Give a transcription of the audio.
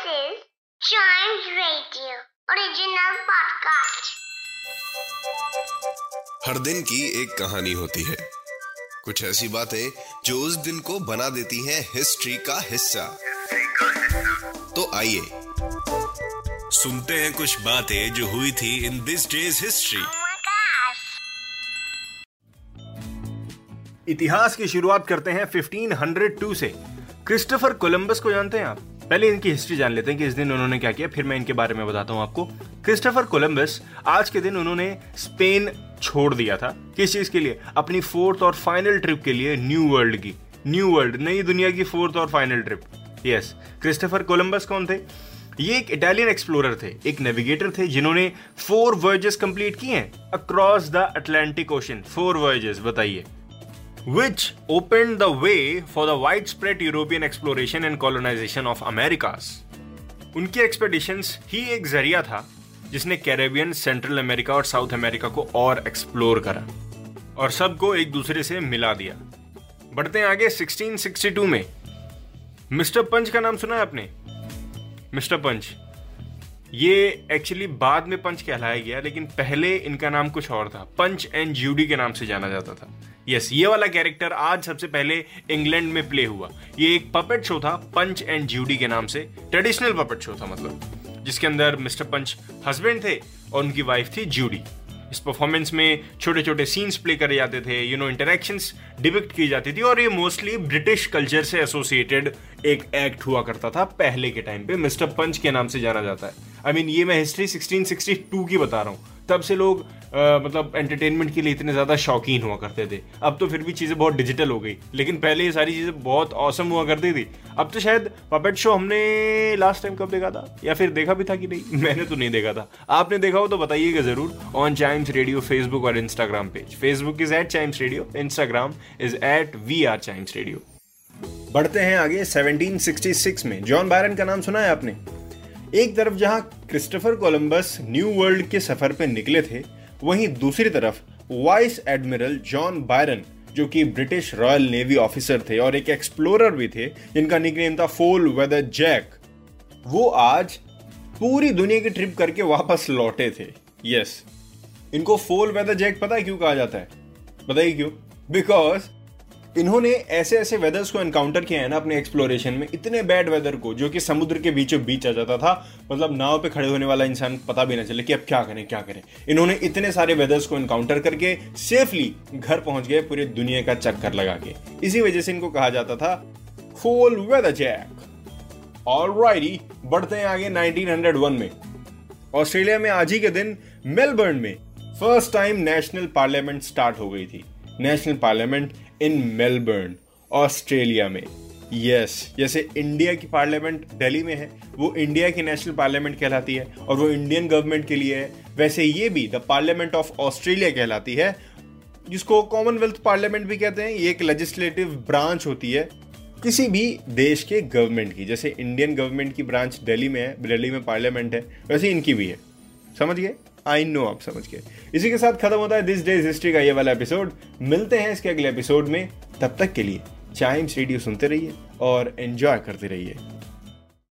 This is Chimes Radio original podcast. हर दिन की एक कहानी होती है। कुछ ऐसी बातें जो उस दिन को बना देती हैं हिस्ट्री का हिस्सा। तो आइए सुनते हैं कुछ बातें जो हुई थी इन दिस डेज़ हिस्ट्री. इतिहास की शुरुआत करते हैं 1502 से। क्रिस्टोफर कोलंबस को जानते हैं आप? पहले इनकी हिस्ट्री जान लेते हैं कि इस दिन उन्होंने क्या किया। फिर मैं इनके बारे में बताता हूँ आपको। क्रिस्टोफर कोलंबस आज के दिन उन्होंने स्पेन छोड़ दिया था। किस चीज़ के लिए? अपनी फोर्थ और फाइनल ट्रिप के लिए न्यू वर्ल्ड की। न्यू वर्ल्ड नई दुनिया की फोर्थ और final trip yes Christopher Columbus कौन थे? ये एक इटालियन एक्सप्लोरर थे, एक नेविगेटर थे, जिन्होंने फोर वर्जेस कंप्लीट किए हैं across the Atlantic ocean four voyages बताइए। Which opened the way for the widespread European exploration and colonization of Americas. उनकी एक्सपेडिशंस ही एक ज़रिया था, जिसने कैरेबियन सेंट्रल अमेरिका और साउथ अमेरिका को और एक्सप्लोर करा और सबको एक दूसरे से मिला दिया। बढ़ते हैं आगे 1662 में। मिस्टर पंच का नाम सुना है आपने? मिस्टर पंच, ये एक्चुअली बाद में पंच कहलाया गया, लेकिन पहले इनका नाम कुछ और था। पंच एंड जूडी के नाम से जाना जाता था। यस ये वाला कैरेक्टर आज सबसे पहले इंग्लैंड में प्ले हुआ। ये एक पपेट शो था पंच एंड ज्यूडी के नाम से। ट्रेडिशनल पपेट शो था मतलब। जिसके अंदर मिस्टर पंच हस्बैंड थे और उनकी वाइफ थी ज्यूडी इस परफॉर्मेंस में छोटे छोटे सीन्स प्ले करे जाते थे यू नो इंटरेक्शंस डिपिक्ट की जाती थी और ये मोस्टली ब्रिटिश कल्चर से एसोसिएटेड एक एक्ट हुआ करता था पहले के टाइम पे। मिस्टर पंच के नाम से जाना जाता है। आई I मीन mean, ये मैं हिस्ट्री 1662 की बता रहा हूँ। तब से लोग आ, मतलब एंटरटेनमेंट के लिए इतने ज़्यादा शौकीन हुआ करते थे। अब तो फिर भी चीज़ें बहुत डिजिटल हो गई। लेकिन पहले ये सारी चीज़ें बहुत औसम हुआ करती थी। अब तो शायद पपेट शो हमने लास्ट टाइम कब देखा था? या फिर देखा भी था कि नहीं? मैंने तो नहीं देखा था। आपने देखा हो तो बताइएगा ज़रूर ऑन चाइम्स रेडियो फेसबुक और Instagram page Facebook is at Chimes radio Instagram is at we are Chimes radio बढ़ते हैं आगे 1766 में। जॉन बायरन का नाम सुना है आपने? एक तरफ़ जहाँ क्रिस्टोफर कोलंबस न्यू वर्ल्ड के सफ़र पर निकले थे वहीं दूसरी तरफ़ वाइस एडमिरल जॉन बायरन, जो कि ब्रिटिश रॉयल नेवी ऑफिसर थे और एक एक्सप्लोरर भी थे, जिनका निकनेम था फोल वेदर जैक वो आज पूरी दुनिया की ट्रिप करके वापस लौटे थे। यस इनको फोल वेदर जैक पता है क्यों कहा जाता है? बताइए क्यों? बिकॉज़ इन्होंने ऐसे ऐसे वेदर्स को एनकाउंटर किया है ना अपने एक्सप्लोरेशन में, इतने बैड वेदर को, जो कि समुद्र के बीचों बीच आ जाता था। मतलब नाव पे खड़े होने वाला इंसान पता भी ना चले कि अब क्या करें क्या करें। इन्होंने इतने सारे वेदर्स को एनकाउंटर करके सेफली घर पहुँच गए, पूरी दुनिया का चक्कर लगा के। इसी वजह से इनको कहा जाता था फुल वेदर जैक ऑलराइटी बढ़ते हैं आगे 1901 में। ऑस्ट्रेलिया में आज ही के दिन, मेलबर्न में first time national parliament start हो गई थी। National parliament in Melbourne Australia में। यस yes, जैसे इंडिया की पार्लियामेंट दिल्ली में है वो इंडिया की नेशनल पार्लियामेंट कहलाती है और वो इंडियन गवर्नमेंट के लिए है। वैसे ये भी द पार्लियामेंट ऑफ़ ऑस्ट्रेलिया कहलाती है जिसको कॉमनवेल्थ पार्लियामेंट भी कहते हैं। ये एक लेजिस्लेटिव ब्रांच होती है किसी भी देश के गवर्नमेंट की जैसे इंडियन गवर्नमेंट की ब्रांच दिल्ली में है दिल्ली में पार्लियामेंट है वैसे इनकी भी है। समझ गए? आई नो आप समझ के इसी के साथ खत्म होता है दिस डेज़ हिस्ट्री का ये वाला एपिसोड मिलते हैं इसके अगले एपिसोड में। तब तक के लिए चाइम्स रेडियो सुनते रहिए और एंजॉय करते रहिए।